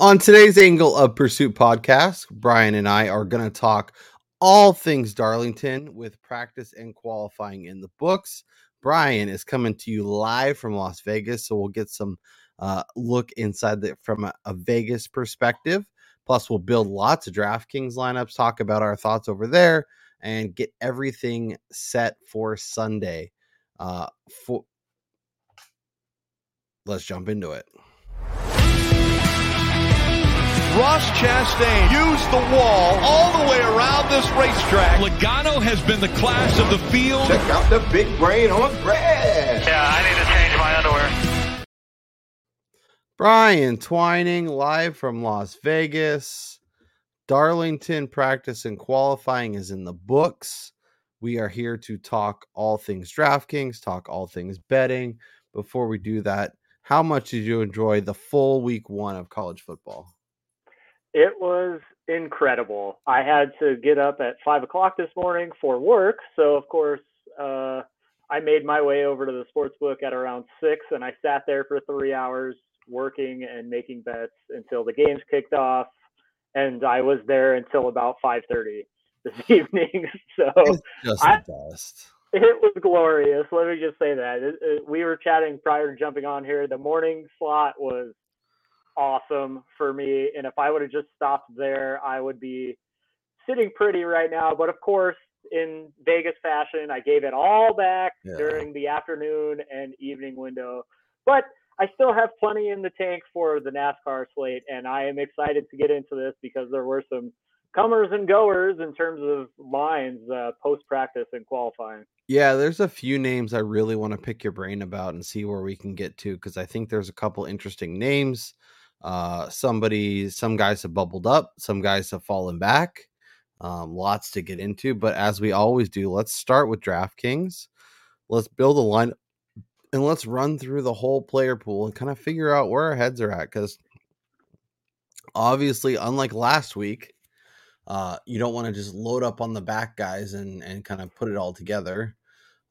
On today's Angle of Pursuit podcast, Brian and I are going to talk all things Darlington with practice and qualifying in the books. Brian is coming to you live from Las Vegas, so we'll get some uh, look inside the, from a, a Vegas perspective. Plus, we'll build lots of DraftKings lineups, talk about our thoughts over there, and get everything set for Sunday. Uh, for let's jump into it. Ross Chastain used the wall all the way around this racetrack. Logano has been the class of the field. Check out the big brain on grass. Yeah, I need to change my underwear. Brian Twining live from Las Vegas. Darlington practice and qualifying is in the books. We are here to talk all things DraftKings, talk all things betting. Before we do that, how much did you enjoy the full week one of college football? It was incredible. I had to get up at five o'clock this morning for work, so of course uh, I made my way over to the sports book at around six, and I sat there for three hours working and making bets until the games kicked off, and I was there until about five thirty this evening. so just I, the best. it was glorious. Let me just say that it, it, we were chatting prior to jumping on here. The morning slot was awesome for me. And if I would have just stopped there, I would be sitting pretty right now. But of course, in Vegas fashion, I gave it all back Yeah. during the afternoon and evening window. But I still have plenty in the tank for the NASCAR slate, and I am excited to get into this because there were some comers and goers in terms of lines uh, post practice and qualifying. Yeah, there's a few names I really want to pick your brain about and see where we can get to because I think there's a couple interesting names. Uh, somebody, some guys have bubbled up, some guys have fallen back. Um, lots to get into, but as we always do, let's start with DraftKings. Let's build a line and let's run through the whole player pool and kind of figure out where our heads are at because obviously, unlike last week, uh, you don't want to just load up on the back guys and and kind of put it all together.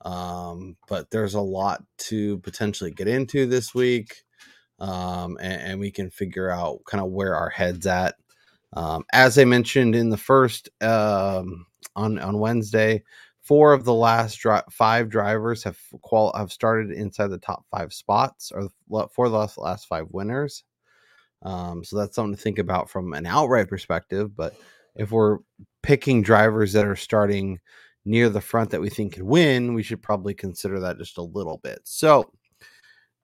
Um, but there's a lot to potentially get into this week, um, and, and we can figure out kind of where our heads at. Um, as I mentioned in the first um, on on Wednesday, four of the last dri- five drivers have qual have started inside the top five spots, or four of the last, last five winners. Um, so that's something to think about from an outright perspective. But if we're picking drivers that are starting near the front that we think can win, we should probably consider that just a little bit. So,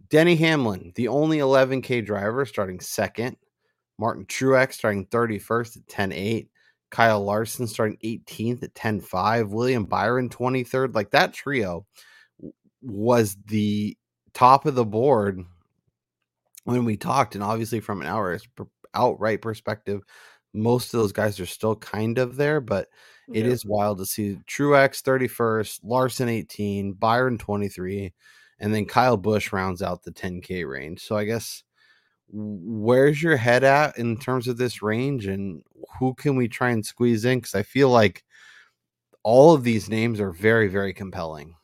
Denny Hamlin, the only 11K driver, starting second. Martin Truex starting 31st at 10 8. Kyle Larson starting 18th at 10 5. William Byron 23rd. Like that trio was the top of the board when we talked. And obviously, from an outright, outright perspective, most of those guys are still kind of there, but it Yeah. is wild to see Truex 31st, Larson 18, Byron 23, and then Kyle Busch rounds out the 10K range. So I guess where's your head at in terms of this range and who can we try and squeeze in? Because I feel like all of these names are very, very compelling.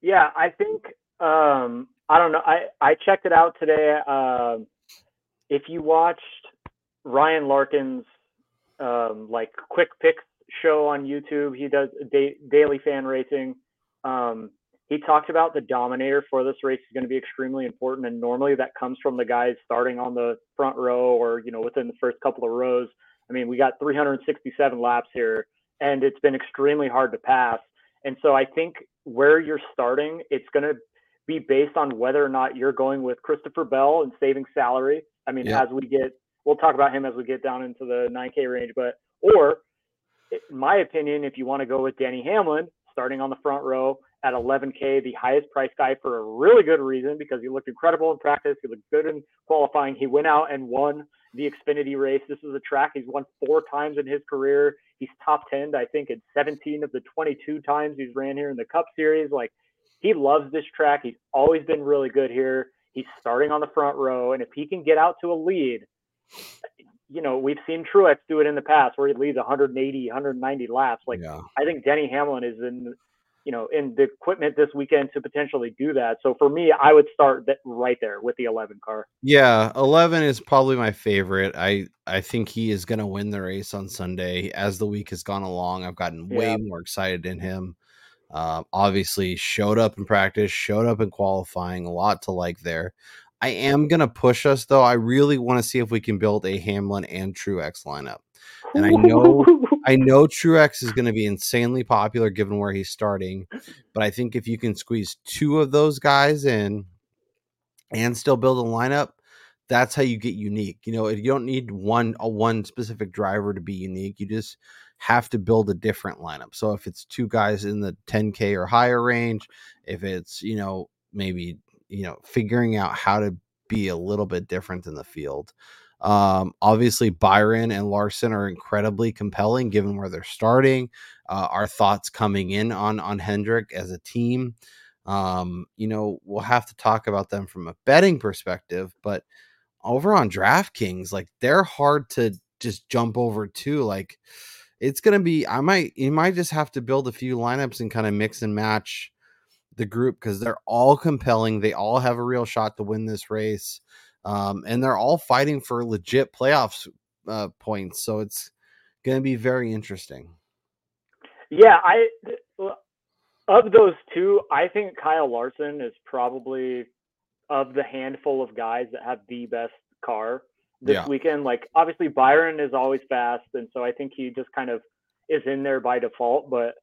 Yeah, I think um, I don't know. I I checked it out today. Um, if you watched Ryan Larkin's um, like quick picks show on YouTube, he does da- daily fan racing. Um, he talked about the dominator for this race is going to be extremely important, and normally that comes from the guys starting on the front row or you know within the first couple of rows. I mean, we got 367 laps here, and it's been extremely hard to pass. And so I think where you're starting, it's going to be based on whether or not you're going with Christopher Bell and saving salary. I mean, Yeah. as we get, we'll talk about him as we get down into the 9K range, but, or in my opinion, if you want to go with Danny Hamlin starting on the front row at 11K, the highest price guy for a really good reason because he looked incredible in practice. He looked good in qualifying. He went out and won the Xfinity race. This is a track he's won four times in his career. He's top 10, I think, in 17 of the 22 times he's ran here in the Cup Series. Like, he loves this track. He's always been really good here. He's starting on the front row. And if he can get out to a lead, you know, we've seen Truex do it in the past where he leads 180, 190 laps. Like, yeah. I think Denny Hamlin is in you know, in the equipment this weekend to potentially do that. So for me, I would start that right there with the 11 car. Yeah, 11 is probably my favorite. I I think he is going to win the race on Sunday. As the week has gone along, I've gotten way Yeah. more excited in him. Uh, obviously, showed up in practice, showed up in qualifying. A lot to like there. I am going to push us though. I really want to see if we can build a Hamlin and Truex lineup. And I know- I know Truex is going to be insanely popular given where he's starting, but I think if you can squeeze two of those guys in and still build a lineup, that's how you get unique. You know, you don't need one a one specific driver to be unique. You just have to build a different lineup. So if it's two guys in the 10k or higher range, if it's, you know, maybe, you know, figuring out how to be a little bit different in the field. Um, obviously, Byron and Larson are incredibly compelling given where they're starting. Uh, our thoughts coming in on on Hendrick as a team. Um, you know, we'll have to talk about them from a betting perspective, but over on DraftKings, like they're hard to just jump over to. Like it's gonna be, I might, you might just have to build a few lineups and kind of mix and match the group because they're all compelling. They all have a real shot to win this race um, and they're all fighting for legit playoffs uh, points. So it's going to be very interesting. Yeah, I of those two, I think Kyle Larson is probably of the handful of guys that have the best car this Yeah. weekend. Like obviously Byron is always fast, and so I think he just kind of is in there by default. But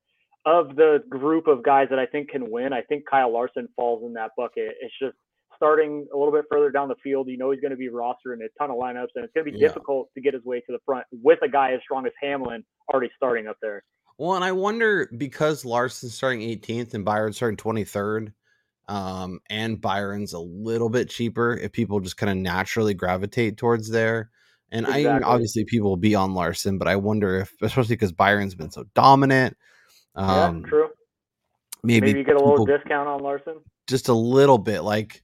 of the group of guys that I think can win, I think Kyle Larson falls in that bucket. It's just starting a little bit further down the field. You know he's going to be rostered in a ton of lineups, and it's going to be Yeah. difficult to get his way to the front with a guy as strong as Hamlin already starting up there. Well, and I wonder because Larson's starting 18th and Byron's starting 23rd, um, and Byron's a little bit cheaper, if people just kind of naturally gravitate towards there. And I obviously people will be on Larson, but I wonder if, especially because Byron's been so dominant, um, yeah, true. maybe, Maybe you get a little discount on Larson. just a little bit like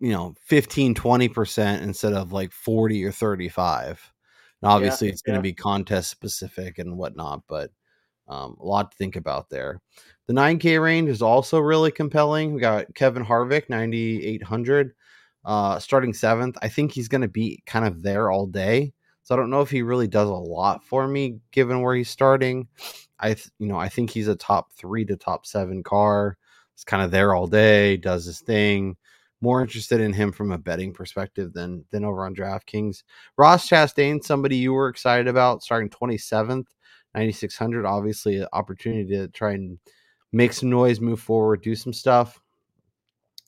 you know 15 20% instead of like 40 or 35 and obviously it's going to yeah. be contest specific and whatnot but um, a lot to think about there. The 9k range is also really compelling. We got kevin harvick 9800 uh starting seventh. I think he's going to be kind of there all day so i don't know if he really does a lot for me given where he's starting. I th- you know i think he's a top three to top seven car. He's kind of there all day, does his thing. More interested in him from a betting perspective than than over on DraftKings. Ross Chastain, somebody you were excited about, starting 27th, 9600. Obviously, an opportunity to try and make some noise, move forward, do some stuff.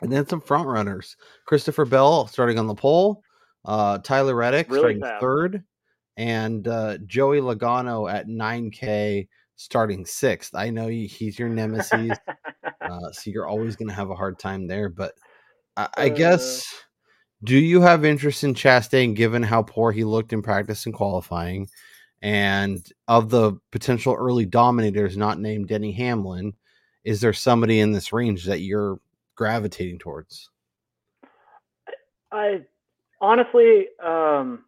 And then some front runners. Christopher Bell starting on the pole, uh, Tyler Reddick Really starting fast. third, and uh, Joey Logano at 9K starting sixth. I know he's your nemesis uh, so you're always going to have a hard time there. But I, I Uh. guess, do you have interest in Chastain given how poor he looked in practice and qualifying? And of the potential early dominators not named Denny Hamlin, is there somebody in this range that you're gravitating towards? I honestly, um,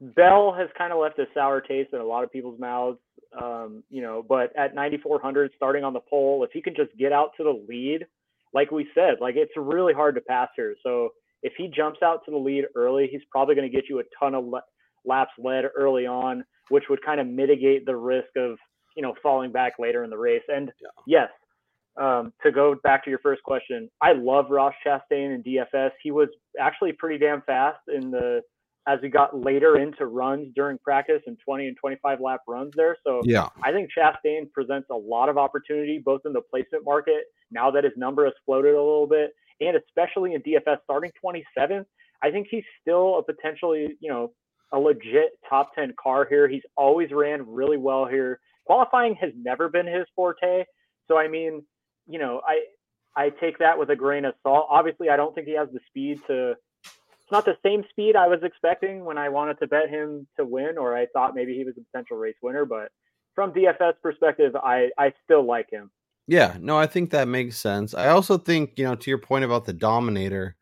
Bell has kind of left a sour taste in a lot of people's mouths. Um, you know, but at 9,400 starting on the pole, if he can just get out to the lead, like we said, like it's really hard to pass here. So if he jumps out to the lead early, he's probably going to get you a ton of la- laps led early on, which would kind of mitigate the risk of, you know, falling back later in the race. And yes, um, to go back to your first question, I love Ross Chastain in DFS. He was actually pretty damn fast in the as we got later into runs during practice and 20 and 25 lap runs there. So Yeah. I think Chastain presents a lot of opportunity both in the placement market now that his number has floated a little bit, and especially in DFS starting 27th. I think he's still a potentially, you know, a legit top 10 car here. He's always ran really well here. Qualifying has never been his forte. So I mean, you know, I I take that with a grain of salt. Obviously, I don't think he has the speed to not the same speed I was expecting when I wanted to bet him to win, or I thought maybe he was a potential race winner. But from DFS perspective, I I still like him. Yeah, no, I think that makes sense. I also think, you know, to your point about the Dominator,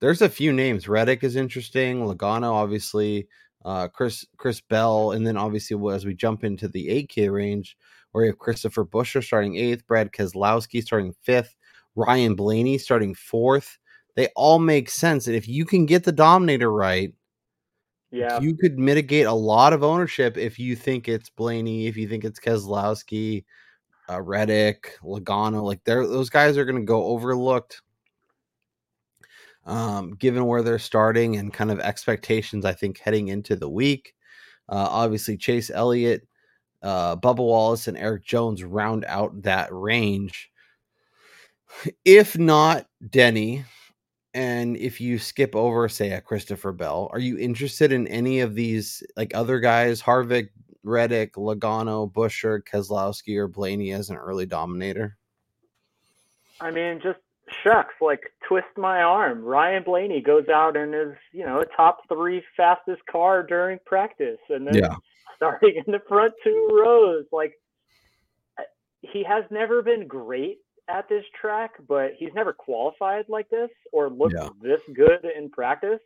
there's a few names. Reddick is interesting. Logano, obviously. uh, Chris Chris Bell, and then obviously as we jump into the 8K range, where you have Christopher Buescher starting eighth, Brad Keselowski starting fifth, Ryan Blaney starting fourth. They all make sense, and if you can get the Dominator right, Yeah. you could mitigate a lot of ownership if you think it's Blaney, if you think it's Keselowski, uh, Reddick, Logano. Like they're those guys are going to go overlooked, um, given where they're starting and kind of expectations. I think heading into the week, uh, obviously Chase Elliott, uh, Bubba Wallace, and Erik Jones round out that range. If not Denny, and if you skip over, say, a Christopher Bell, are you interested in any of these like other guys, Harvick, Reddick, Logano, Buescher, Keselowski, or Blaney as an early dominator? I mean, just shucks, like twist my arm. Ryan Blaney goes out and is, you know, a top three fastest car during practice, and then Yeah. starting in the front two rows. Like, he has never been great at this track, but he's never qualified like this or looked Yeah. this good in practice.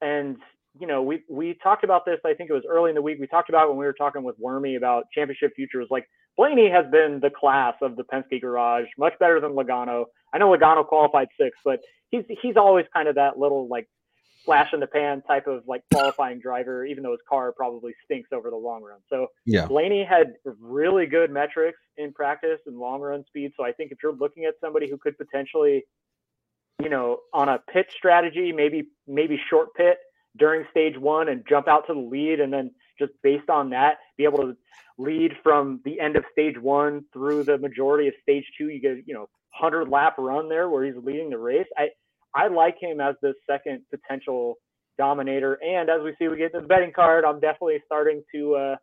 And you know, we we talked about this. I think it was early in the week. We talked about when we were talking with Wormy about championship futures. Like Blaney has been the class of the Penske garage, much better than Logano. I know Logano qualified sixth, but he's he's always kind of that little like flash in the pan type of like qualifying driver, even though his car probably stinks over the long run. So Yeah. Blaney had really good metrics in practice and long run speed. So I think if you're looking at somebody who could potentially, you know, on a pit strategy, maybe maybe short pit during stage one and jump out to the lead, and then just based on that, be able to lead from the end of stage one through the majority of stage two. You get you know hundred lap run there where he's leading the race. I I like him as the second potential dominator. And as we see, we get to the betting card. I'm definitely starting to uh,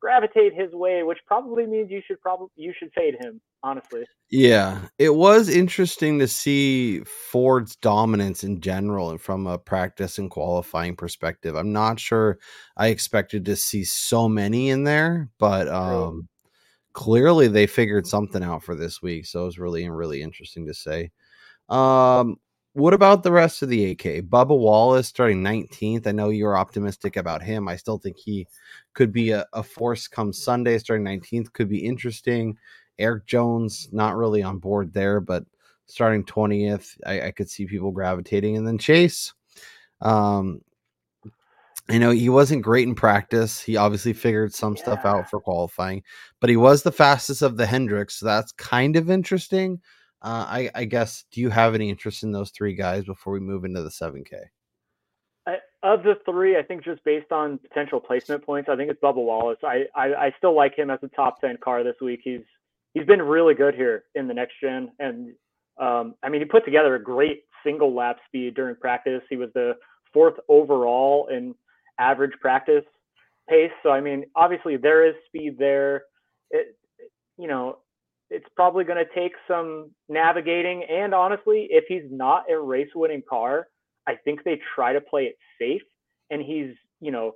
gravitate his way, which probably means you should probably you should fade him. Honestly, Yeah, it was interesting to see Ford's dominance in general and from a practice and qualifying perspective. I'm not sure I expected to see so many in there, but um clearly they figured something out for this week, so it was really really interesting to say. Um what about the rest of the AK? Bubba Wallace starting 19th. I know you're optimistic about him. I still think he could be a, a force come Sunday starting 19th. Could be interesting. Erik Jones, not really on board there, but starting 20th, I, I could see people gravitating. And then Chase, um, I know he wasn't great in practice. He obviously figured some stuff out for qualifying, but he was the fastest of the Hendricks. So that's kind of interesting. Uh, I, I guess, do you have any interest in those three guys before we move into the 7K? I, of the three, I think just based on potential placement points, I think it's Bubba Wallace. I, I I still like him as a top ten car this week. He's he's been really good here in the next gen, and um, I mean he put together a great single lap speed during practice. He was the fourth overall in average practice pace. So I mean, obviously there is speed there. It, you know, it's probably going to take some navigating. And honestly, if he's not a race winning car, I think they try to play it safe. And he's, you know,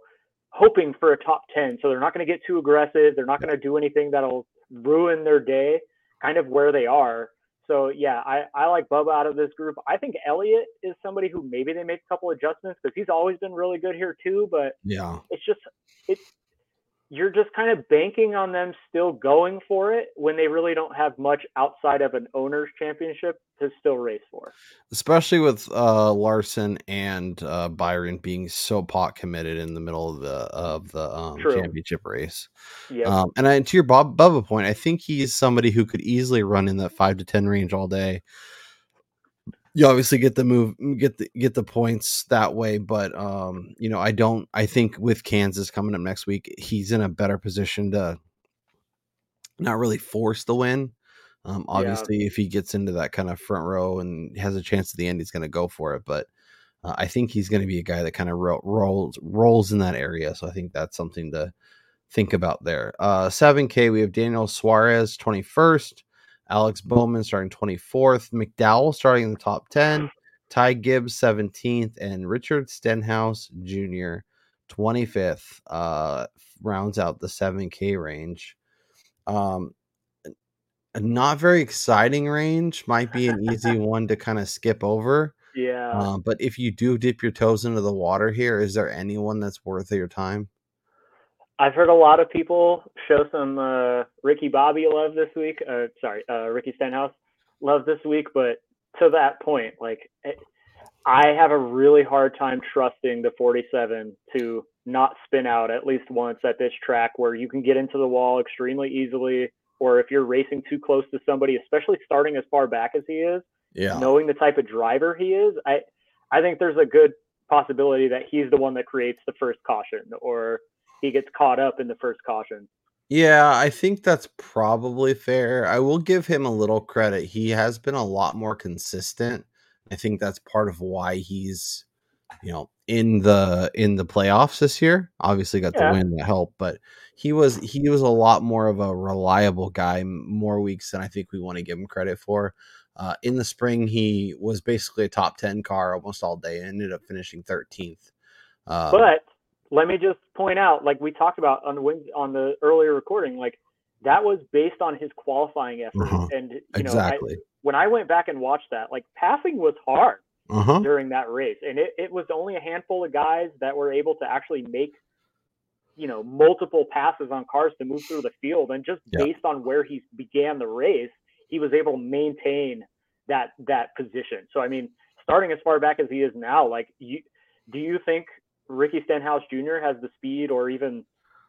hoping for a top 10. So they're not going to get too aggressive. They're not going to do anything that'll ruin their day, kind of where they are. So yeah, I, I like Bubba out of this group. I think Elliott is somebody who maybe they make a couple adjustments because he's always been really good here too. But Yeah. it's just it's you're just kind of banking on them still going for it when they really don't have much outside of an owners championship to still race for. especially with uh Larson and uh Byron being so pot committed in the middle of the of the um, championship race. Yeah. Um, and I, to your Bob Bubba point, I think he's somebody who could easily run in that five to ten range all day. You obviously get the move, get the get the points that way, but um, you know, I don't. I think with Kansas coming up next week, he's in a better position to not really force the win. Um, Yeah. obviously, if he gets into that kind of front row and has a chance at the end, he's going to go for it. But uh, I think he's going to be a guy that kind of ro- rolls rolls in that area. So I think that's something to think about there. Uh, 7K, we have Daniel Suarez 21st, Alex Bowman starting 24th, McDowell starting in the top 10, Ty Gibbs 17th, and Richard Stenhouse Jr. 25th uh, rounds out the 7K range. Um, not very exciting range might be an easy one to kind of skip over. Yeah. Um, but if you do dip your toes into the water here, is there anyone that's worth your time? I've heard a lot of people show some uh, Ricky Bobby love this week. Uh, sorry, uh, Ricky Stenhouse love this week. But to that point, like it, I have a really hard time trusting the 47 to not spin out at least once at this track where you can get into the wall extremely easily. Or if you're racing too close to somebody, especially starting as far back as he is, Yeah. knowing the type of driver he is, I I think there's a good possibility that he's the one that creates the first caution or he gets caught up in the first caution. Yeah, I think that's probably fair. I will give him a little credit. He has been a lot more consistent. I think that's part of why he's, you know, in the in the playoffs this year. Obviously got Yeah. the win that helped, but he was he was a lot more of a reliable guy more weeks than I think we want to give him credit for. Uh, in the spring, he was basically a top 10 car almost all day and ended up finishing 13th. Um, But let me just point out, like we talked about on the on the earlier recording, like that was based on his qualifying effort. Uh-huh. And you know, I, exactly. when I went back and watched that, like passing was hard uh huh. during that race, and it, it was only a handful of guys that were able to actually make you know multiple passes on cars to move through the field and just Yeah. based on where he began the race he was able to maintain that that position so i mean starting as far back as he is now like you do you think ricky stenhouse jr has the speed or even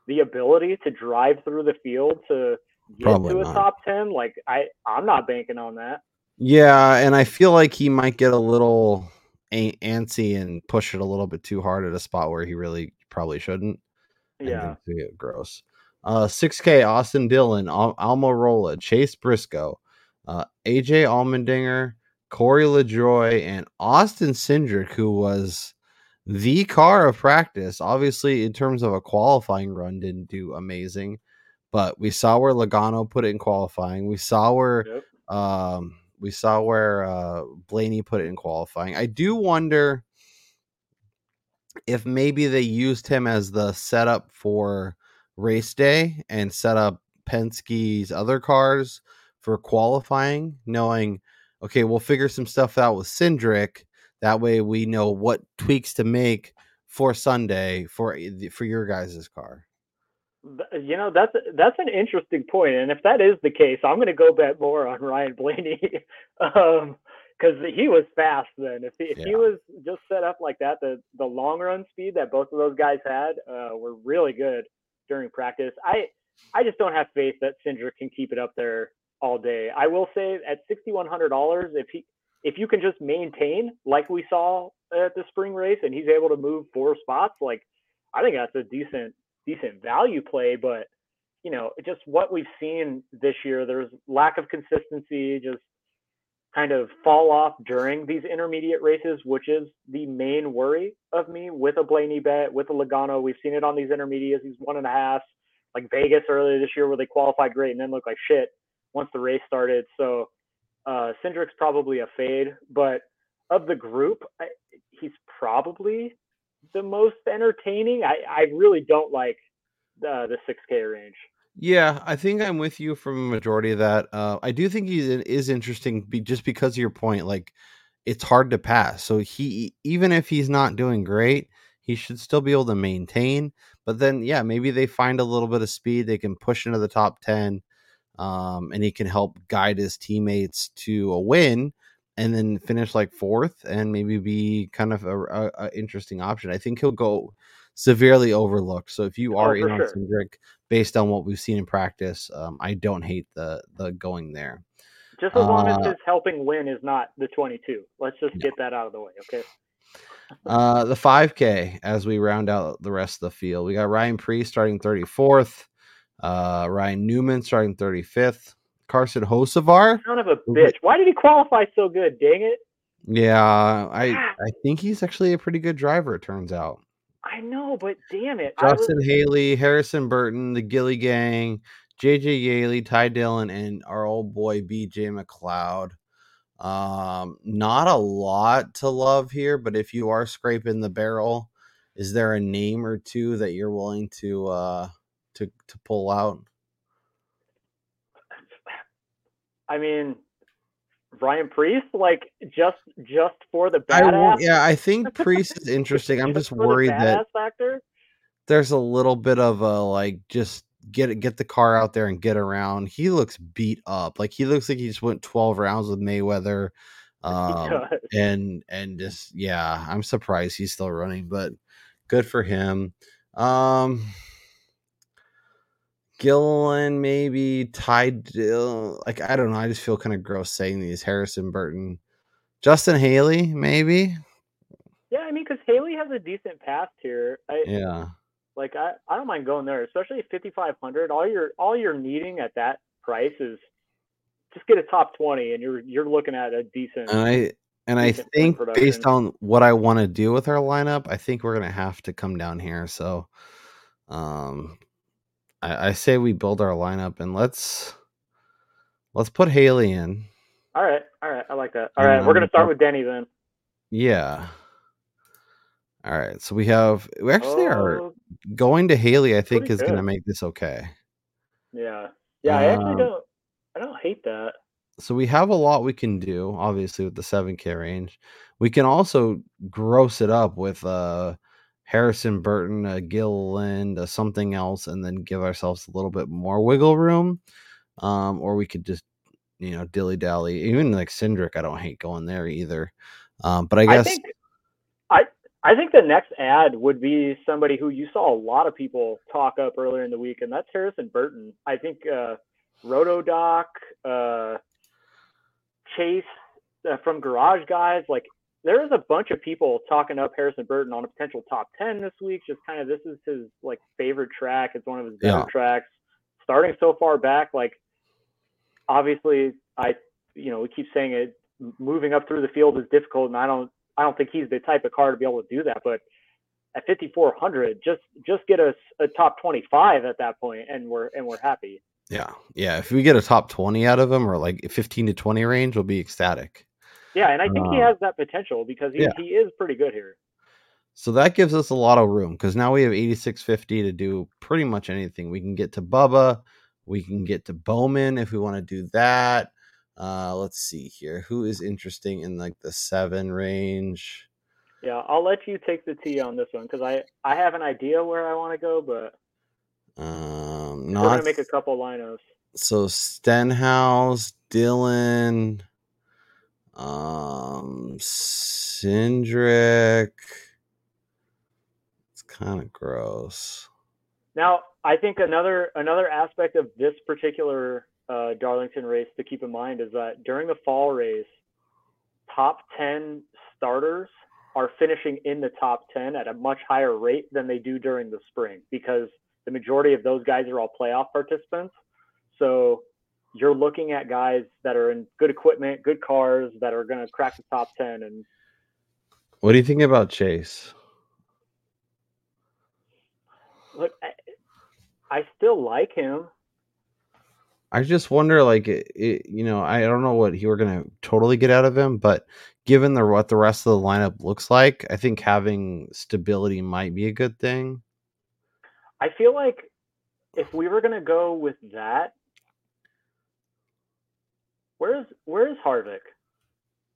the ability to drive through the field to get Probably to a not. top 10 like i i'm not banking on that Yeah, and I feel like he might get a little antsy and push it a little bit too hard at a spot where he really probably shouldn't. yeah gross. Uh, 6K Austin Dillon, Al- Almirola, Chase Briscoe, uh, AJ Allmendinger, Corey LaJoie, and Austin Cindric, who was the car of practice. Obviously, in terms of a qualifying run, didn't do amazing, but we saw where Logano put it in qualifying. We saw where Yep. um, we saw where uh, Blaney put it in qualifying. I do wonder if maybe they used him as the setup for race day and set up Penske's other cars for qualifying, knowing, okay, we'll figure some stuff out with Cindric. That way we know what tweaks to make for Sunday for for your guys' car. You know that's that's an interesting point, and if that is the case, I'm going to go bet more on Ryan Blaney, because he was fast then. If he, if he was just set up like that, the the long run speed that both of those guys had uh, were really good during practice. I I just don't have faith that Cindric can keep it up there all day. I will say at sixty one hundred dollars, if he if you can just maintain like we saw at the spring race, and he's able to move four spots, like I think that's a decent decent value play, but you know, just what we've seen this year, there's lack of consistency, just kind of fall off during these intermediate races, which is the main worry of me with a Blaney bet, with a Logano. We've seen it on these intermediates, these one and a half, like Vegas earlier this year where they qualified great and then looked like shit once the race started. So uh Cindric's probably a fade, but of the group, I, he's probably the most entertaining. I, I really don't like the the 6K range. Yeah, I think I'm with you from a majority of that. Uh, I do think he is interesting be, just because of your point. Like, it's hard to pass. So he, even if he's not doing great, he should still be able to maintain. But then, yeah, maybe they find a little bit of speed. They can push into the top ten, um, and he can help guide his teammates to a win, and then finish like fourth, and maybe be kind of a, a, a interesting option. I think he'll go severely overlooked. So if you Oh, are for in on sure. Cindric, based on what we've seen in practice, um, I don't hate the the going there. Just as long as Uh, his helping win is not the 22. Let's just No. get that out of the way, okay? Uh, the 5K as we round out the rest of the field, we got Ryan Preece starting 34th, uh, Ryan Newman starting 35th, Carson Hocevar. Son of a bitch. Why did he qualify so good? Dang it. Yeah, I I think he's actually a pretty good driver. It turns out. I know, but damn it. I was, Justin Haley, Harrison Burton, the Gilly Gang, JJ Yeley, Ty Dillon, and our old boy BJ McLeod. Um, not a lot to love here, but if you are scraping the barrel, is there a name or two that you're willing to uh to to pull out? I mean, Ryan Preece, like just just for the I badass. won't- yeah, I think Preece is interesting. I'm just the worried that factor. there's a little bit of a like just get it get the car out there and get around. He looks beat up. Like he looks like he just went 12 rounds with Mayweather. Um, and and just yeah, I'm surprised he's still running, but good for him. Um Gilliland maybe tied like I don't know. I just feel kind of gross saying these. Harrison Burton, Justin Haley, maybe. Yeah, I mean, because Haley has a decent past here. I Yeah, like I, I don't mind going there, especially at 5500. All you're all you're needing at that price is just get a top 20, and you're you're looking at a decent. and I and I think based on what I want to do with our lineup, I think we're gonna have to come down here. So, um, I, I say we build our lineup and let's let's put Haley in. all right, all right, I like that. All right, we're gonna Um, start with Denny then. Yeah. All right. So we have we actually are Oh, going to Haley. I think is going to make this okay. yeah, yeah. I actually Um, don't. I don't hate that. So we have a lot we can do. Obviously, with the seven K range, we can also gross it up with uh Harrison Burton, a Gilliland, uh, something else, and then give ourselves a little bit more wiggle room. Um, or we could just you know dilly dally. Even like Cindric, I don't hate going there either. Um, but I I guess think I I think the next ad would be somebody who you saw a lot of people talk up earlier in the week, and that's Harrison Burton. I think uh, Rotodoc, uh, Chase uh, from Garage Guys, like there is a bunch of people talking up Harrison Burton on a potential top ten this week. Just kind of this is his like favorite track. It's one of his better Yeah. tracks. Starting so far back, like obviously I you know we keep saying it moving up through the field is difficult and I don't I don't think he's the type of car to be able to do that but at 5400 just just get us a top 25 at that point and we're and we're happy yeah, yeah. If we get a top twenty out of him, or like fifteen to twenty range, we'll be ecstatic. Yeah and I think he Um, has that potential because he, yeah. he is pretty good here So that gives us a lot of room because now we have 8650 to do pretty much anything. We can get to Bubba, we can get to Bowman if we want to do that. Uh, let's see here. Who is interesting in like the seven range? yeah I'll let you take the T on this one because I I have an idea where I want to go but Um, we're not gonna make a couple lineups so Stenhouse, Dillon, um, Cindric. It's kind of gross. Now, I think another another aspect of this particular uh, Darlington race to keep in mind is that during the fall race, top ten starters are finishing in the top ten at a much higher rate than they do during the spring because the majority of those guys are all playoff participants. So you're looking at guys that are in good equipment, good cars that are going to crack the top ten, and What do you think about Chase? look, I, I still like him. I just wonder, like, it, it, you know, I don't know what he were gonna totally get out of him, but given the what the rest of the lineup looks like, I think having stability might be a good thing. I feel like if we were gonna go with that, where's where's Harvick?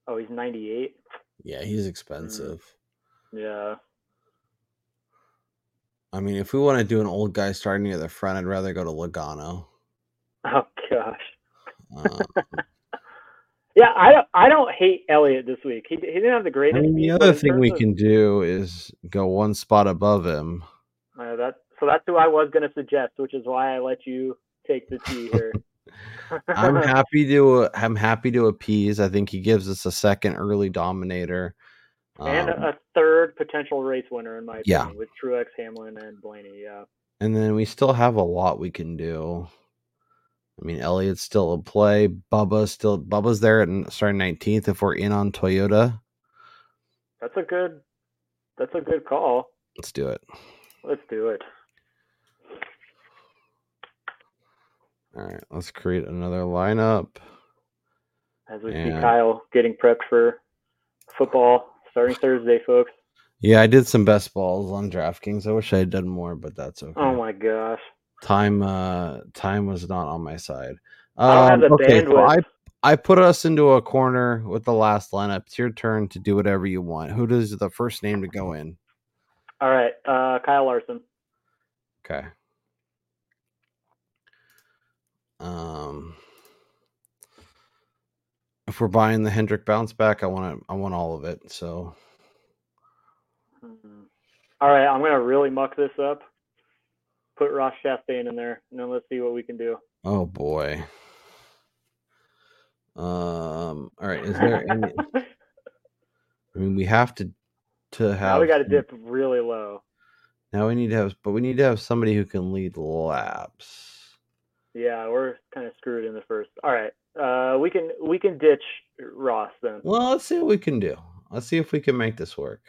Oh, he's ninety eight. Yeah, he's expensive. Yeah. I mean, if we want to do an old guy starting near the front, I'd rather go to Logano. Oh gosh. Uh, Yeah, I don't I don't hate Elliott this week. He, he didn't have the greatest. I mean, the other thing we terms can do is go one spot above him. uh, that so that's who I was gonna suggest, which is why I let you take the T here. I'm happy to I'm happy to appease. I think he gives us a second early dominator. and Um, a, a third potential race winner in my Yeah. opinion with Truex, Hamlin, and Blaney. Yeah. And then we still have a lot we can do. I mean, Elliott's still a play. Bubba's still Bubba's there at starting 19th if we're in on Toyota. That's a good that's a good call. Let's do it. Let's do it. All right, let's create another lineup. As we see Kyle getting prepped for football starting Thursday, folks. Yeah, I did some best balls on DraftKings. I wish I had done more, but that's okay. Oh my gosh. time uh time was not on my side. I don't have Um, okay, so I. I put us into a corner with the last lineup. It's your turn to do whatever you want. Who does the first name to go in? All right, uh, Kyle Larson. Okay. Um, if we're buying the Hendrick bounce back, I want to. I want all of it. So Mhm. All right, I'm gonna really muck this up. Put Ross Chastain in there, and then let's see what we can do. Oh boy. Um. All right. Is there any? I mean, we have to to have. now we got to dip really low. Now we need to have, but we need to have somebody who can lead laps. Yeah, we're kind of screwed in the first. All right, uh, we can we can ditch Ross then. Well, let's see what we can do. Let's see if we can make this work.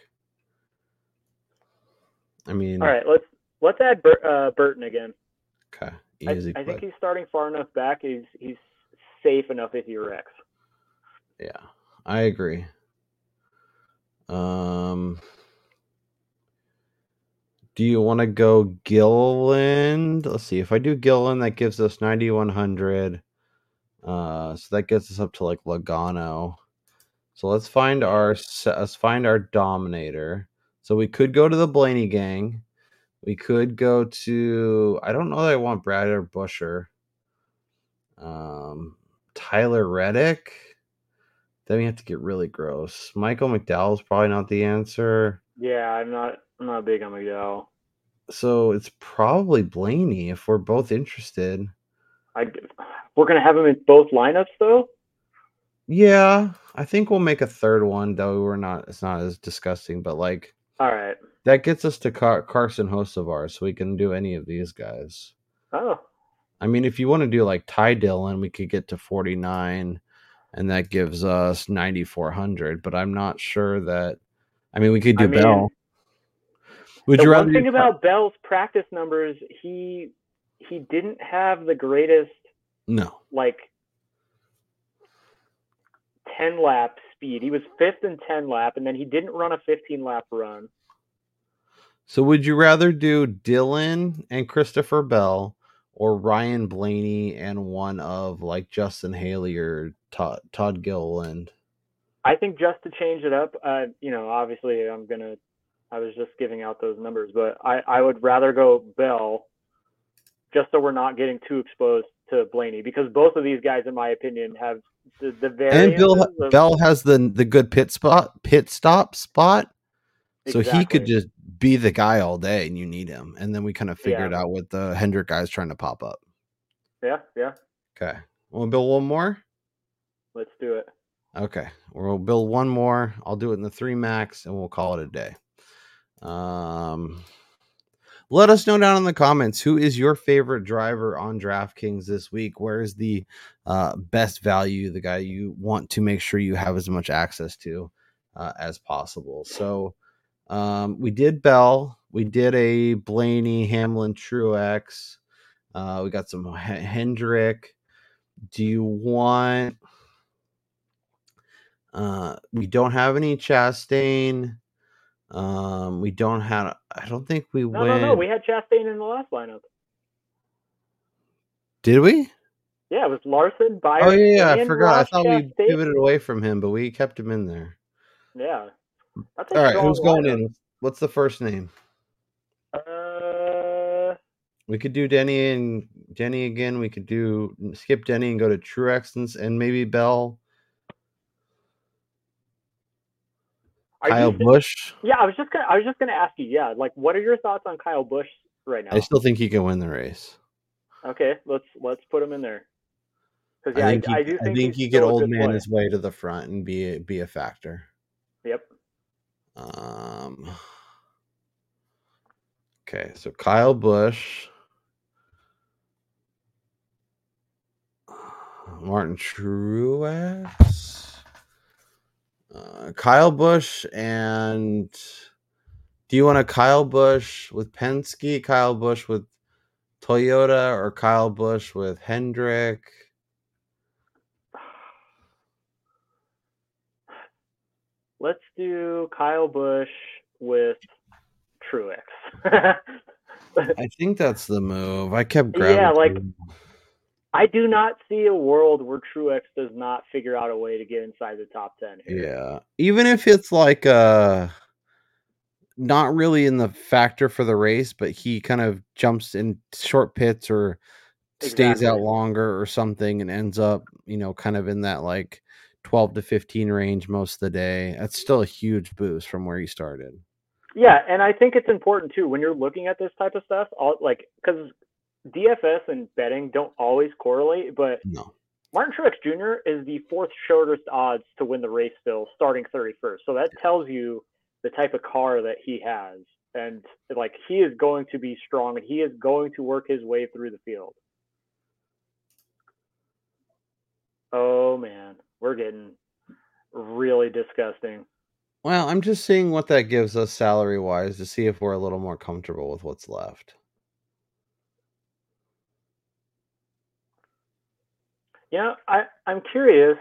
I mean, All right, let's let's add Bur- uh, Burton again. okay, I, easy. I think he's starting far enough back. He's he's safe enough if he wrecks. Yeah, I agree. Um, do you want to go Gilland? Let's see. If I do Gilland, that gives us ninety one hundred. Uh, so that gets us up to like Logano. So let's find our let's find our Dominator. So we could go to the Blaney gang. We could go to I don't know that I want Brad or Buescher. Um, Tyler Reddick. Then we have to get really gross. Michael McDowell is probably not the answer. Yeah, I'm not I'm not big on McDowell. So it's probably Blaney if we're both interested. I we're gonna have him in both lineups though. Yeah, I think we'll make a third one though. We're not. It's not as disgusting, but like All right. that gets us to Car- Carson Hocevar, so we can do any of these guys. Oh, I mean, if you want to do like Ty Dillon, we could get to forty nine, and that gives us ninety four hundred. But I'm not sure that. I mean, we could do I mean, Bell. Would the you rather one thing about Bell's practice numbers, he he didn't have the greatest no? like 10 lap speed. He was fifth in 10 lap, and then he didn't run a 15 lap run. So would you rather do Dillon and Christopher Bell or Ryan Blaney and one of like Justin Haley or Todd, Todd Gilliland? I think just to change it up, uh, you know, obviously I'm gonna. I was just giving out those numbers, but I I would rather go Bell, just so we're not getting too exposed to Blaney, because both of these guys, in my opinion, have the the very And Bill of- Bell has the the good pit spot pit stop spot. So he could just be the guy all day and you need him. And then we kind of figured Yeah. out what the Hendrick guys trying to pop up. Yeah, yeah. Okay. We'll build one more? Let's do it. Okay, we'll build one more. I'll do it in the three max, and we'll call it a day. Um, let us know down in the comments who is your favorite driver on DraftKings this week. Where is the uh, best value? The guy you want to make sure you have as much access to uh, as possible. So, um, we did Bell. We did a Blaney Hamlin Truex. Uh, we got some H- Hendrick. Do you want? Uh, we don't have any Chastain. Um, we don't have. I don't think we No, went. no, no. We had Chastain in the last lineup. Did we? Yeah, it was Larson, Byron. Oh yeah, yeah. I forgot. I thought we pivoted away from him, but we kept him in there. Yeah. All right, who's going in? What's the first name? Uh, We could do Denny and Denny again. We could do skip Denny and go to Truex and maybe Bell. Are Kyle you, Busch. Yeah, I was just gonna. I was just gonna ask you. Yeah, like, what are your thoughts on Kyle Busch right now? I still think he can win the race. Okay, let's let's put him in there. Because yeah, I I, think he, I do I think, think he's he could old man play. his way to the front and be a, be a factor. Yep. Um. Okay, so Kyle Busch, Martin Truex, uh, Kyle Busch, and do you want a Kyle Busch with Penske, Kyle Busch with Toyota, or Kyle Busch with Hendrick? Let's do Kyle Busch with Truex. I think that's the move. I kept grabbing. Yeah, like-. I do not see a world where Truex does not figure out a way to get inside the top ten. Here. Yeah. Even if it's like uh not really in the factor for the race, but he kind of jumps in short pits or stays out longer or something and ends up, you know, kind of in that like 12 to 15 range most of the day. That's still a huge boost from where he started. Yeah, and I think it's important too when you're looking at this type of stuff. All like because DFS and betting don't always correlate, but No. Martin Truex Jr. is the fourth shortest odds to win the race still, starting 31st. So that tells you the type of car that he has, and like he is going to be strong, and he is going to work his way through the field. Oh man, we're getting really disgusting. Well, I'm just seeing what that gives us salary wise to see if we're a little more comfortable with what's left. Yeah, I I'm curious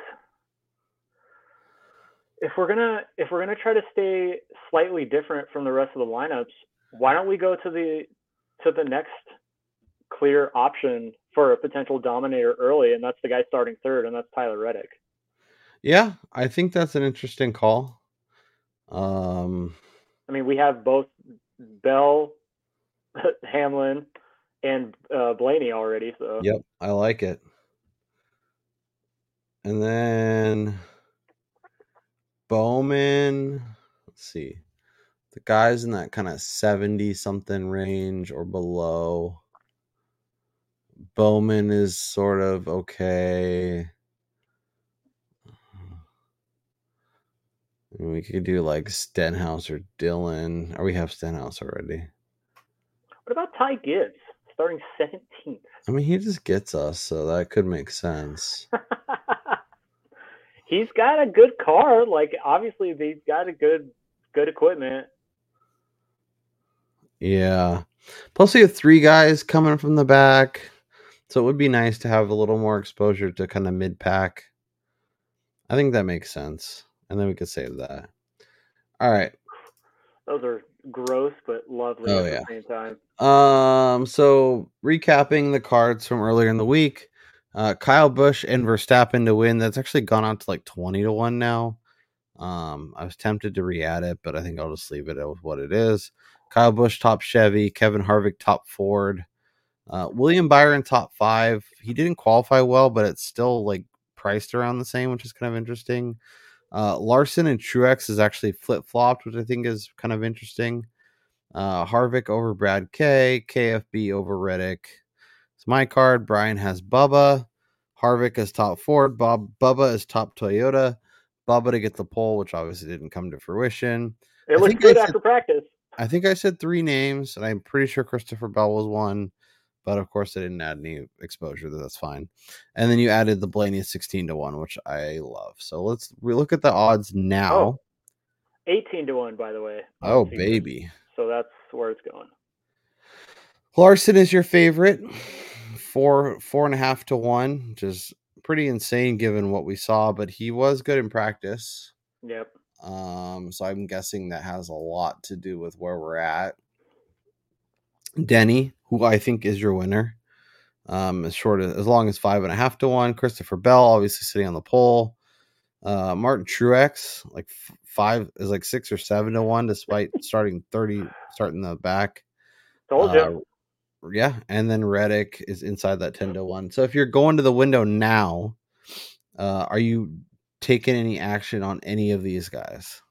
if we're gonna if we're gonna try to stay slightly different from the rest of the lineups. Why don't we go to the to the next clear option for a potential dominator early, and that's the guy starting third, and that's Tyler Reddick. Yeah, I think that's an interesting call. Um I mean, we have both Bell, Hamlin, and uh, Blaney already. So Yep, I like it. And then Bowman, let's see. The guys in that kind of 70 something range or below. Bowman is sort of okay. We could do like Stenhouse or Dillon. Or we have Stenhouse already. what about Ty Gibbs starting 17th? I mean, he just gets us, so that could make sense. He's got a good car. Like obviously, they've got a good good equipment. Yeah. Plus, we have three guys coming from the back. So it would be nice to have a little more exposure to kind of mid pack. I think that makes sense. And then we could save that. All right. Those are gross but lovely Oh, at yeah. the same time. Um, so recapping the cards from earlier in the week, uh, Kyle Busch and Verstappen to win. That's actually gone out to like 20 to 1 now. Um, I was tempted to re add it, but I think I'll just leave it with what it is. Kyle Busch top Chevy, Kevin Harvick top Ford, uh, William Byron top five. He didn't qualify well, but it's still like priced around the same, which is kind of interesting. Uh, Larson and Truex is actually flip flopped, which I think is kind of interesting. Uh, Harvick over Brad K, KFB over Reddick. My card. Brian has Bubba. Harvick is top Ford. Bob Bubba is top Toyota. Bubba to get the pole, which obviously didn't come to fruition. It I looks good said- after practice. I think I said three names, and I'm pretty sure Christopher Bell was one, but of course I didn't add any exposure. That's fine. And then you added the Blaney 16 to one, which I love. So let's we look at the odds now. Oh, 18 to 1, by the way. Oh, baby. So that's where it's going. Larson is your favorite. Four four and a half to one, which is pretty insane given what we saw, but he was good in practice. Yep. Um, so I'm guessing that has a lot to do with where we're at. Denny, who I think is your winner, um, as short as as long as five and a half to one. Christopher Bell, obviously sitting on the pole. Uh, Martin Truex, like f- five is like six or seven to one, despite starting thirty, starting the back. Told you. Yeah, and then Reddick is inside that ten to one. So if you're going to the window now, uh, are you taking any action on any of these guys?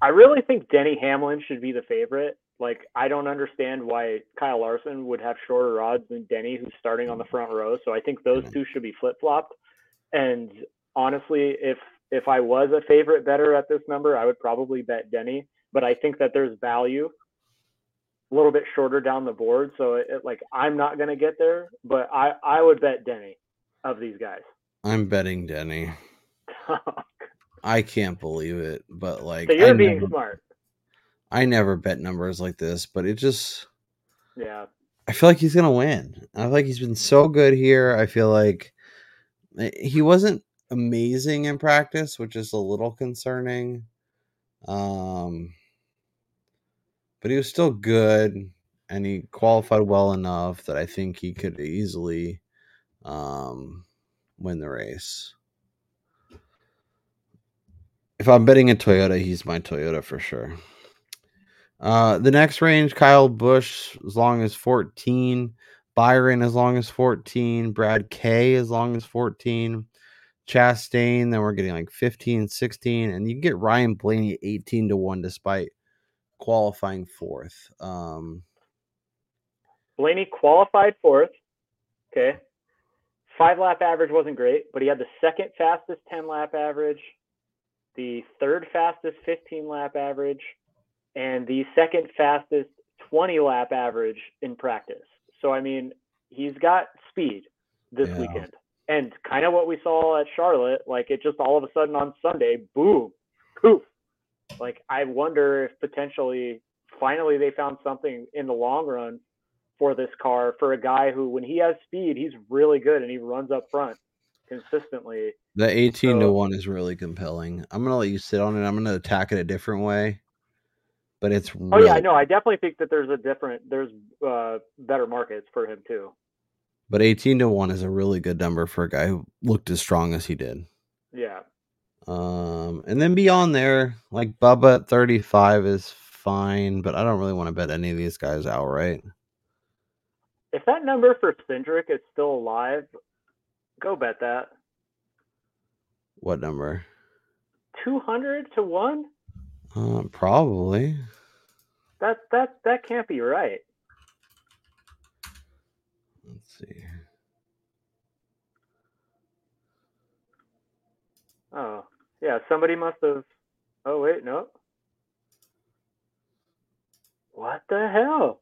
I really think Denny Hamlin should be the favorite. Like, I don't understand why Kyle Larson would have shorter odds than Denny, who's starting on the front row. So I think those two should be flip flopped. And honestly, if if I was a favorite better at this number, I would probably bet Denny. But I think that there's value a little bit shorter down the board. So it, it- like I'm not gonna get there, but I I would bet Denny of these guys. I'm betting Denny. I can't believe it, but like so you're I being never, smart. I never bet numbers like this, but it just Yeah. I feel like he's gonna win. I feel like he's been so good here. I feel like eh, he wasn't amazing in practice, which is a little concerning. Um, but he was still good, and he qualified well enough that I think he could easily um, win the race. If I'm betting a Toyota, he's my Toyota for sure. Uh, the next range, Kyle Busch as long as 14, Byron as long as 14, Brad K as long as 14, Chastain, then we're getting like 15, 16, and you get Ryan Blaney 18 to 1 despite qualifying fourth. Um, Blaney qualified fourth. Okay. Five lap average wasn't great, but he had the second fastest 10 lap average, the third fastest 15 lap average, and the second fastest 20 lap average in practice. So, I mean, he's got speed this Yeah. weekend. And kind of what we saw at Charlotte, like it just all of a sudden on Sunday, boom, poof. Like, I wonder if potentially, finally, they found something in the long run for this car for a guy who, when he has speed, he's really good and he runs up front consistently. the 18 to 1 is really compelling. I'm going to let you sit on it. I'm going to attack it a different way. But it's Oh really, yeah, I know. I definitely think that there's a different, there's uh, better markets for him too. but 18 to 1 is a really good number for a guy who looked as strong as he did. Yeah. Um, and then beyond there, like Bubba at 35 is fine, but I don't really want to bet any of these guys outright. If that number for Cindric is still alive, go bet that. What number? 200 to 1? Um, probably. That that that can't be right. Let's see. Oh. Yeah, somebody must have Oh wait, no. What the hell?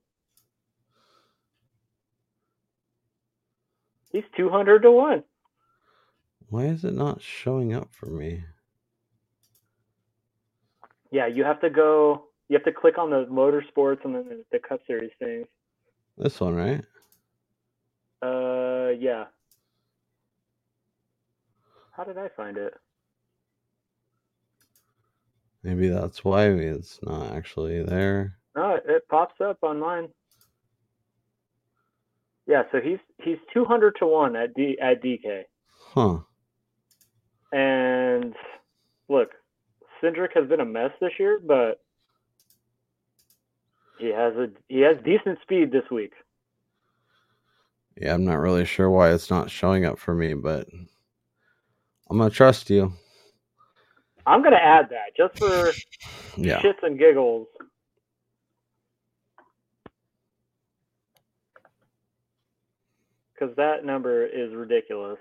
He's 200 to 1. Why is it not showing up for me? Yeah, you have to go you have to click on the motorsports and then the, the Cup Series things. This one, right? Uh, yeah. How did I find it? Maybe that's why it's not actually there. No, it, pops up on mine. Yeah, so he's he's two hundred to one at D at DK, Huh. and look, Cindric has been a mess this year, but he has a he has decent speed this week. Yeah, I'm not really sure why it's not showing up for me, but I'm gonna trust you. I'm gonna add that just for Yeah. shits and giggles. Because that number is ridiculous.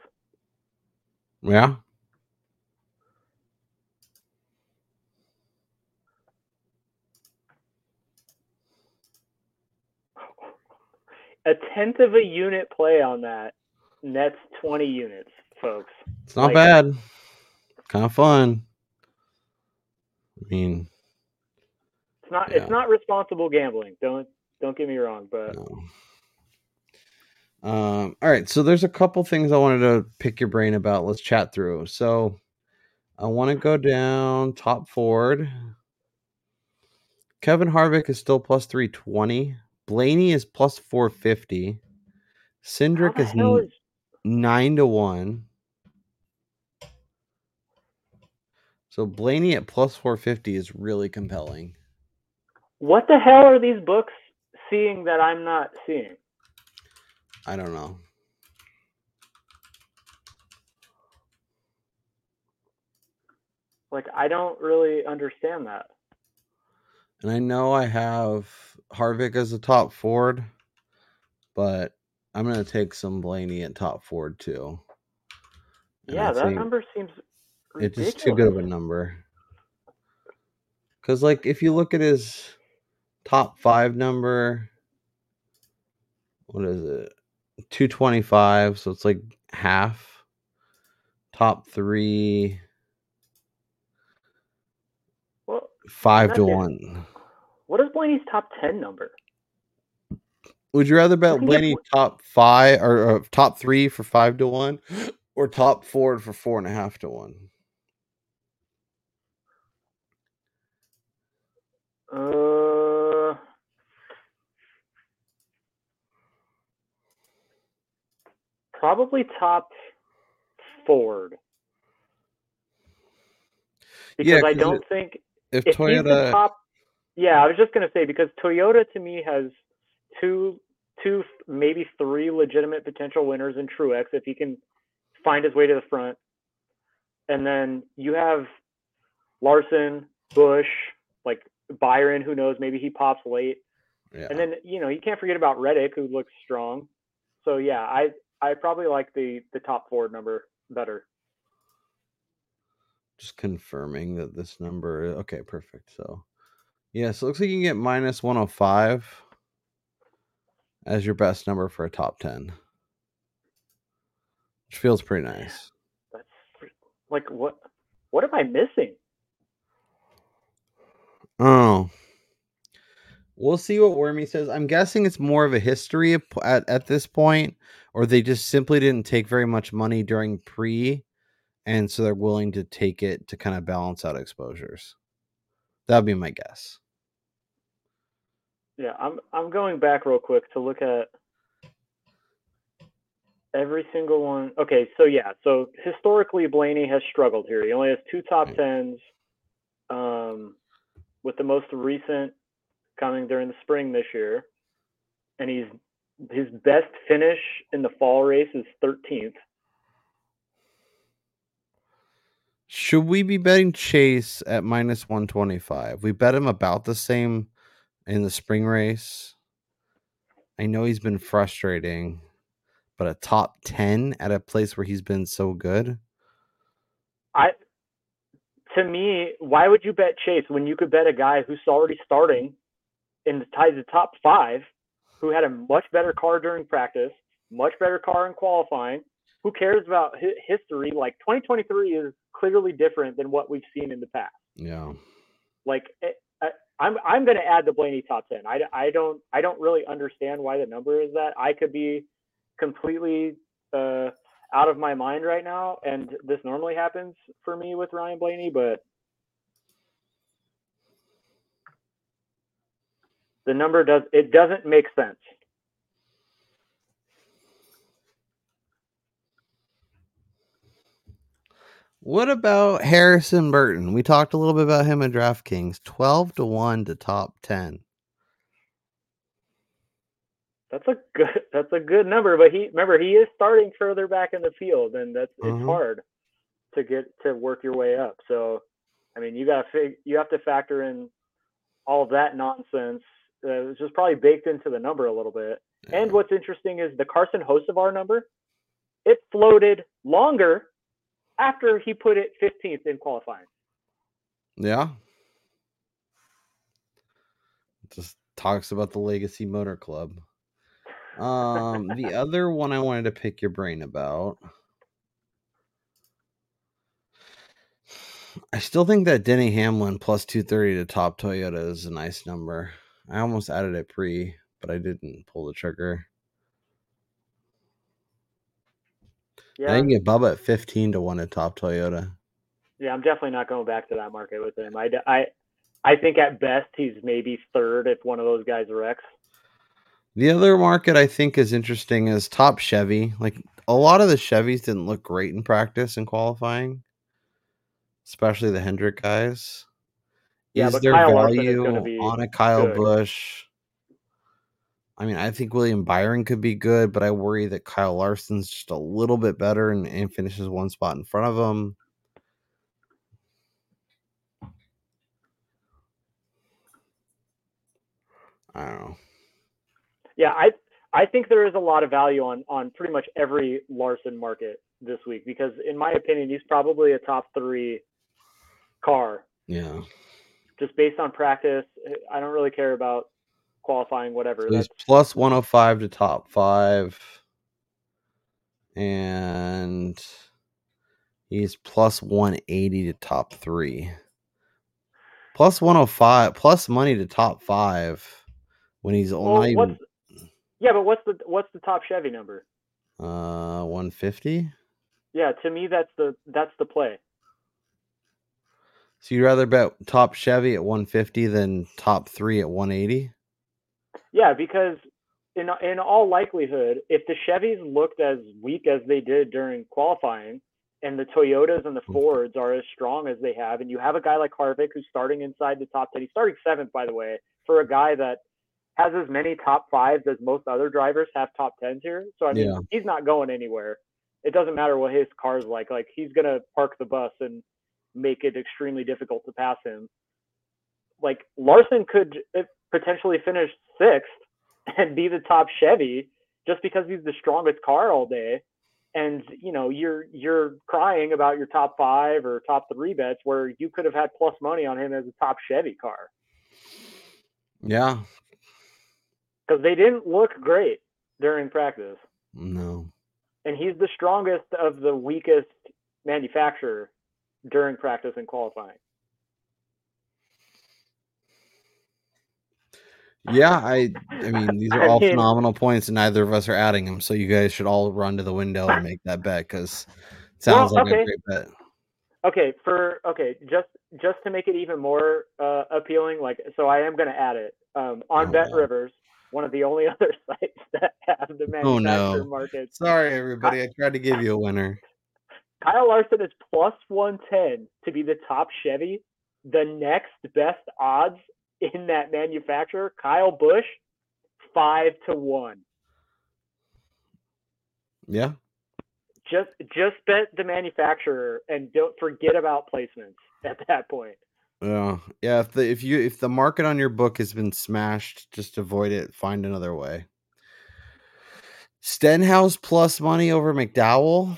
Yeah. A tenth of a unit play on that nets 20 units, folks. It's not Like- bad. Kind of fun. I mean, It's not Yeah. it's not responsible gambling. Don't don't get me wrong, but no. Um, all right, so there's a couple things I wanted to pick your brain about. Let's chat through. So I want to go down top Ford. Kevin Harvick is still plus 320. Blaney is plus 450. how Cindric is is nine to one. So Blaney at plus 450 is really compelling. what the hell are these books seeing that I'm not seeing? I don't know. Like I don't really understand that. And I know I have Harvick as a top Ford, but I'm going to take some Blaney at top Ford too. And yeah, I that think number seems It's just too good of a number. Because, like, if you look at his top five number, what is it? 225. So it's like half. Top three, Well, five to one. what is Blaney's top 10 number? Would you rather bet get Blaney top five or, or top three for five to one, or top four for four and a half to one? Uh probably top Ford. Because Yeah, I don't it- think If if Toyota, top yeah i was just going to say because toyota to me has two two maybe three legitimate potential winners in truex if he can find his way to the front and then you have larson Busch like byron who knows maybe he pops late. Yeah. and then you know you can't forget about reddick who looks strong. So yeah i i probably like the the top ford number better. Just confirming that this number okay perfect. So yeah so it looks like you can get minus 105 as your best number for a top 10 which feels pretty nice. that's like what what am i missing oh. We'll see what Werme says. I'm guessing it's more of a history at, at, at this point or they just simply didn't take very much money during pre and so they're willing to take it to kind of balance out exposures. That would be my guess. Yeah, I'm I'm going back real quick to look at every single one. Okay, so yeah, so historically Blaney has struggled here. He only has two top tens, um, with the most recent coming during the spring this year, and he's his best finish in the fall race is 13th. Should we be betting Chase at minus 125? We bet him about the same in the spring race. I know he's been frustrating, but a top 10 at a place where he's been so good. I to me, why would you bet Chase when you could bet a guy who's already starting in the ties the top five, who had a much better car during practice, much better car in qualifying. Who cares about hi- history? Like 2023 is clearly different than what we've seen in the past. Yeah. Like eh, I, I'm I'm going to add the Blaney top 10. I, I don't I don't really understand why the number is that. I could be completely uh, out of my mind right now, and this normally happens for me with Ryan Blaney, but the number does it doesn't make sense. What about Harrison Burton? We talked a little bit about him in DraftKings. 12 to 1 to top 10. That's a good that's a good number, but he remember he is starting further back in the field, and that's it's Mhm. hard to get to work your way up. So, I mean, you got to fig, you have to factor in all that nonsense. Uh, it's just probably baked into the number a little bit. And what's interesting is the Carson Hocevar number. It floated longer after he put it 15th in qualifying. Yeah. Just talks about the Legacy Motor Club. Um, the other one I wanted to pick your brain about. I still think that Denny Hamlin plus 230 to top Toyota is a nice number. I almost added it pre, but I didn't pull the trigger. Yeah. I think get Bubba at 15 to 1 at top Toyota. yeah, I'm definitely not going back to that market with him. I, I, I think at best he's maybe third if one of those guys wrecks. The other market I think is interesting is top Chevy. Like a lot of the Chevys didn't look great in practice and qualifying, especially the Hendrick guys. Yeah, is but there Kyle is value be on a Kyle good. Busch? I mean, I think William Byron could be good, but I worry that Kyle Larson's just a little bit better and, and finishes one spot in front of him. I don't know. Yeah, I I think there is a lot of value on on pretty much every Larson market this week because in my opinion he's probably a top three car Yeah. just based on practice. I don't really care about qualifying, whatever. So he's plus 105 to top five. And he's plus 180 to top three. Plus 105, plus money to top five when he's well, even what's yeah, but what's the what's the top Chevy number? uh 150. Yeah, to me that's the that's the play. So you'd rather bet top Chevy at 150 than top three at 180? Yeah, because in in all likelihood, if the Chevys looked as weak as they did during qualifying, and the Toyotas and the Fords are as strong as they have, and you have a guy like Harvick who's starting inside the top ten, he's starting seventh, by the way, for a guy that has as many top fives as most other drivers have top tens here. So I mean, Yeah. he's not going anywhere. It doesn't matter what his car's like. Like he's gonna park the bus and make it extremely difficult to pass him. Like Larson could potentially finish sixth and be the top Chevy just because he's the strongest car all day. And you know you're you're crying about your top five or top three bets where you could have had plus money on him as a top Chevy car Yeah. Because they didn't look great during practice. No. and he's the strongest of the weakest manufacturer during practice and qualifying. Yeah, I I mean these are all mean- phenomenal points, and neither of us are adding them. So you guys should all run to the window and make that bet because it sounds Well, like a okay. great bet. Okay, for okay, just just to make it even more uh, appealing, like so, I am going to add it um, on Oh, Bet no. Rivers, one of the only other sites that have the Oh, manufacturer no. markets. Sorry, everybody. I tried to give you a winner. Kyle Larson is plus one ten to be the top Chevy. The next best odds in that manufacturer, Kyle Busch, five to one. Yeah. just just bet the manufacturer and don't forget about placements at that point. Yeah. Yeah. If the if you if the market on your book has been smashed, just avoid it. Find another way. Stenhouse plus money over McDowell.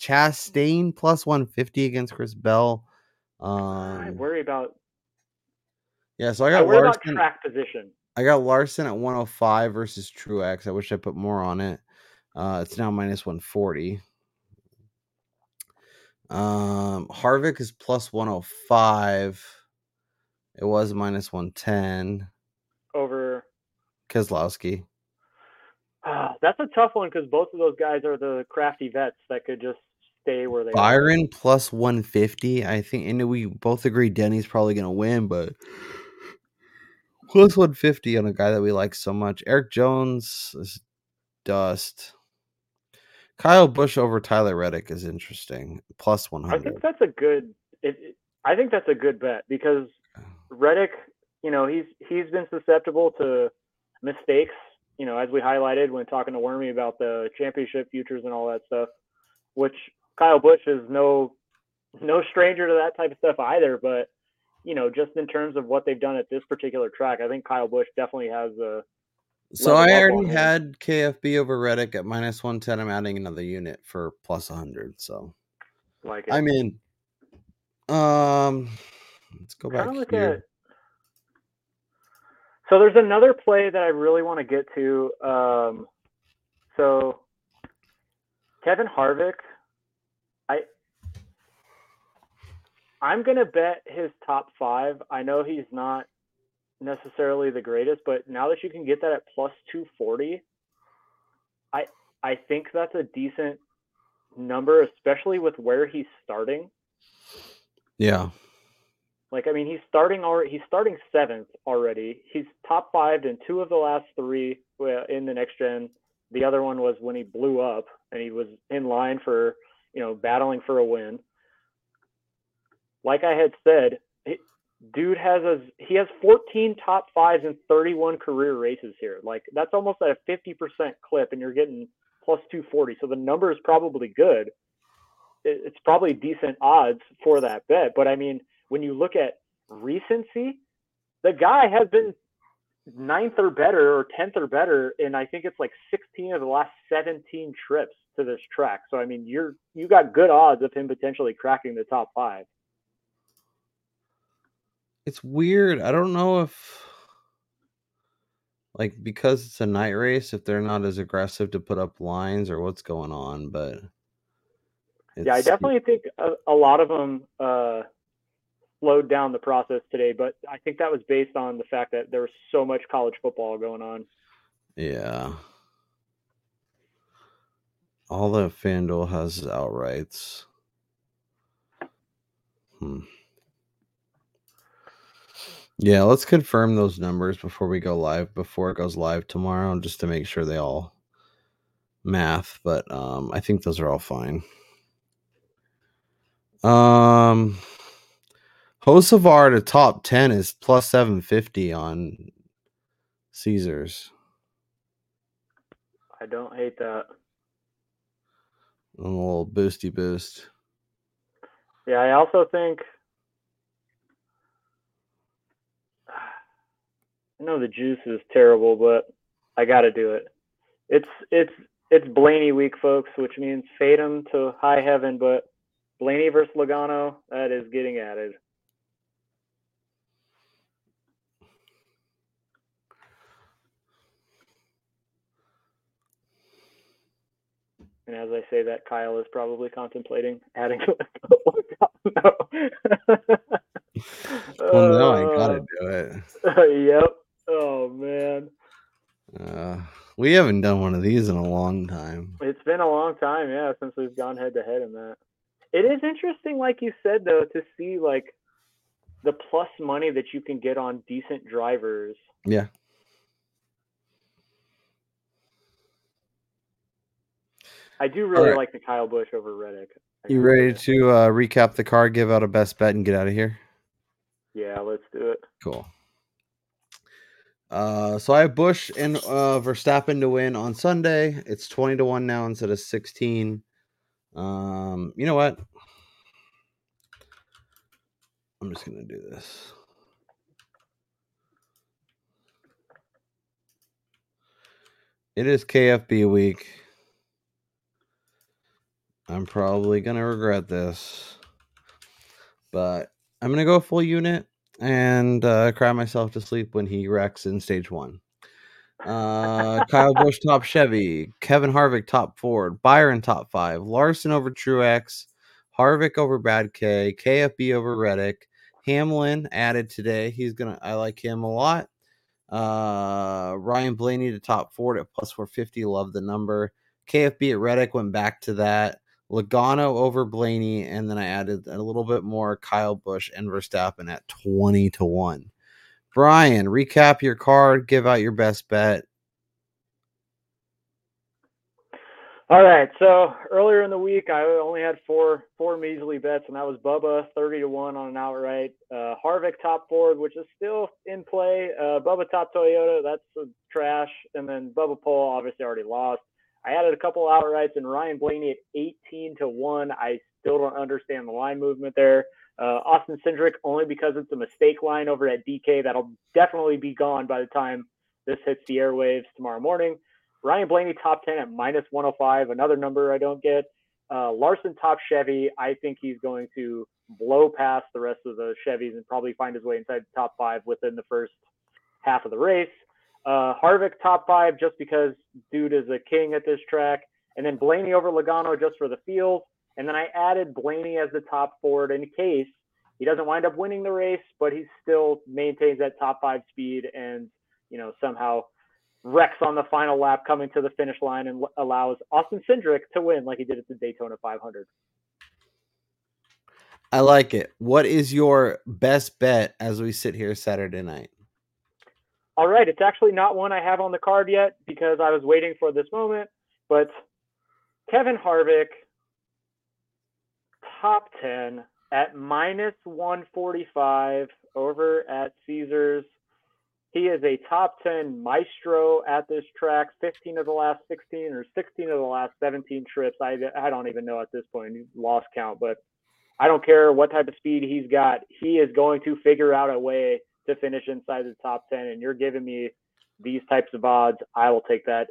Chastain plus 150 against Chris Bell. I Um, worry about yeah, so I got I worry about track position. I got Larson at 105 versus Truex. I wish I put more on it. Uh, it's now minus 140. Um, Harvick is plus 105. It was minus 110. Over Keselowski. Ah, that's a tough one because both of those guys are the crafty vets that could just stay where they are. Byron plus 150. I think, and we both agree Denny's probably going to win, but plus 150 on a guy that we like so much. Erik Jones is dust. Kyle Busch over Tyler Reddick is interesting. Plus I 100. think that's a good. It, I think that's a good bet because Reddick, you know, he's he's been susceptible to mistakes. You know, as we highlighted when talking to Werme about the championship futures and all that stuff, which Kyle Busch is no no stranger to that type of stuff either. But you know, just in terms of what they've done at this particular track, I think Kyle Busch definitely has a So I already had KFB over Reddick at minus 110. I'm adding another unit for plus 100. So like it. I'm in. Um, let's go back here. at- So there's another play that I really want to get to. Um, so Kevin Harvick, I I'm gonna bet his top five. I know he's not necessarily the greatest, but now that you can get that at plus two forty, I I think that's a decent number, especially with where he's starting. Yeah. Like, I mean, he's starting already. He's starting seventh already. He's top five in two of the last three in the next gen. The other one was when he blew up and he was in line for, you know, battling for a win. Like I had said, he- dude has a he has 14 top fives in 31 career races here. Like that's almost at a 50% clip, and you're getting plus 240. So the number is probably good. It's probably decent odds for that bet. But I mean, when you look at recency, the guy has been ninth or better or tenth or better in I think it's like 16 of the last 17 trips to this track. So I mean, you're you got good odds of him potentially cracking the top five. It's weird. I don't know if like because it's a night race if they're not as aggressive to put up lines or what's going on, but yeah, I definitely think a, a lot of them uh, slowed down the process today, but I think that was based on the fact that there was so much college football going on. Yeah. All that FanDuel has is outrights. Hmm. Yeah, let's confirm those numbers before we go live, before it goes live tomorrow, just to make sure they all math. But um, I think those are all fine. Um, Hocevar to top ten is plus seven fifty on Caesars. I don't hate that. A little boosty boost. Yeah, I also think I know the juice is terrible, but I got to do it. It's it's it's Blaney week, folks, which means fade him to high heaven. But Blaney versus Logano, that is getting added. And as I say that, Kyle is probably contemplating adding to it. no. Well, now I gotta Uh, do it. yep. Oh man, Uh, we haven't done one of these in a long time. it's been a long time, yeah, since we've gone head to head in that. It is interesting, like you said, though, to see like the plus money that you can get on decent drivers. Yeah. I do really Alright. like the Kyle Busch over Reddick. You ready to uh, recap the card, give out a best bet, and get out of here? Yeah, let's do it. Cool. Uh, so I have Busch and uh, Verstappen to win on Sunday. It's twenty to one now instead of sixteen. Um, you know what? I'm just gonna do this. It is KFB week. I'm probably gonna regret this, but I'm gonna go full unit and uh, cry myself to sleep when he wrecks in stage one. Uh, Kyle Busch top Chevy, Kevin Harvick top Ford, Byron top five, Larson over Truex, Harvick over Brad K, KFB over Reddick, Hamlin added today. He's gonna I like him a lot. Uh, Ryan Blaney to top Ford at plus 450. Love the number. KFB at Reddick went back to that. Logano over Blaney, and then I added a little bit more Kyle Busch and Verstappen at 20 to 1. Brian, recap your card, give out your best bet. All right. So earlier in the week, I only had four four measly bets, and that was Bubba thirty to one on an outright. Uh, Harvick top Ford, which is still in play. Uh, Bubba top Toyota, that's trash, and then Bubba Pole obviously already lost. I added a couple outrights, and Ryan Blaney at eighteen to one. I still don't understand the line movement there. Uh, Austin Cindric only because it's a mistake line over at DK that'll definitely be gone by the time this hits the airwaves tomorrow morning. Ryan Blaney top 10 at minus 105, another number I don't get. Uh, Larson top Chevy, I think he's going to blow past the rest of the Chevys and probably find his way inside the top five within the first half of the race. Uh, Harvick top five just because dude is a king at this track. And then Blaney over Logano just for the field. And then I added Blaney as the top Ford in case he doesn't wind up winning the race, but he still maintains that top five speed and, you know, somehow wrecks on the final lap coming to the finish line and allows Austin Cindric to win like he did at the Daytona 500. I like it. What is your best bet as we sit here Saturday night? All right, it's actually not one I have on the card yet because I was waiting for this moment, but Kevin Harvick, top 10 at minus 145 over at Caesars. He is a top 10 maestro at this track, 15 of the last 16 or 16 of the last 17 trips. I, I don't even know at this point, lost count, but I don't care what type of speed he's got. He is going to figure out a way to finish inside the top 10. And you're giving me these types of odds. I will take that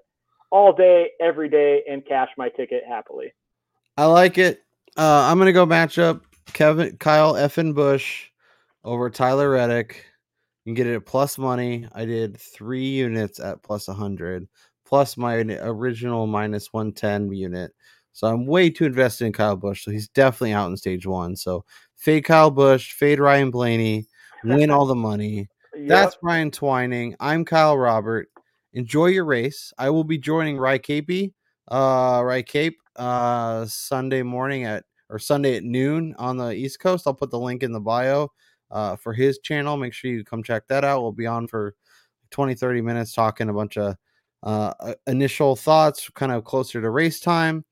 all day, every day, and cash my ticket happily. I like it. Uh, I'm gonna go match up Kevin Kyle Effin Busch over Tyler Reddick. You can get it at plus money. I did three units at plus 100, plus my original minus 110 unit. So I'm way too invested in Kyle Busch. So he's definitely out in stage one. So fade Kyle Busch, fade Ryan Blaney, win all the money. That's Brian Twining. I'm Kyle Robert. Enjoy your race. I will be joining Wry Capey, uh, Wry Cape, uh, Sunday morning at or Sunday at noon on the East Coast. I'll put the link in the bio. uh, for his channel. Make sure you come check that out. We'll be on for 20, 30 minutes talking a bunch of uh, uh, initial thoughts, kind of closer to race time.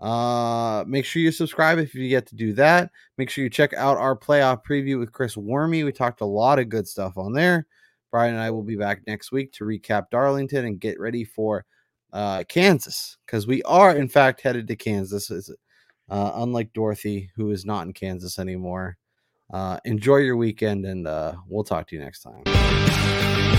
Uh, make sure you subscribe if you get to do that. Make sure you check out our playoff preview with Chris Werme. We talked a lot of good stuff on there. Brian and I will be back next week to recap Darlington and get ready for uh, Kansas because we are in fact headed to Kansas. Uh, unlike Dorothy, who is not in Kansas anymore. Uh, enjoy your weekend, and uh, we'll talk to you next time.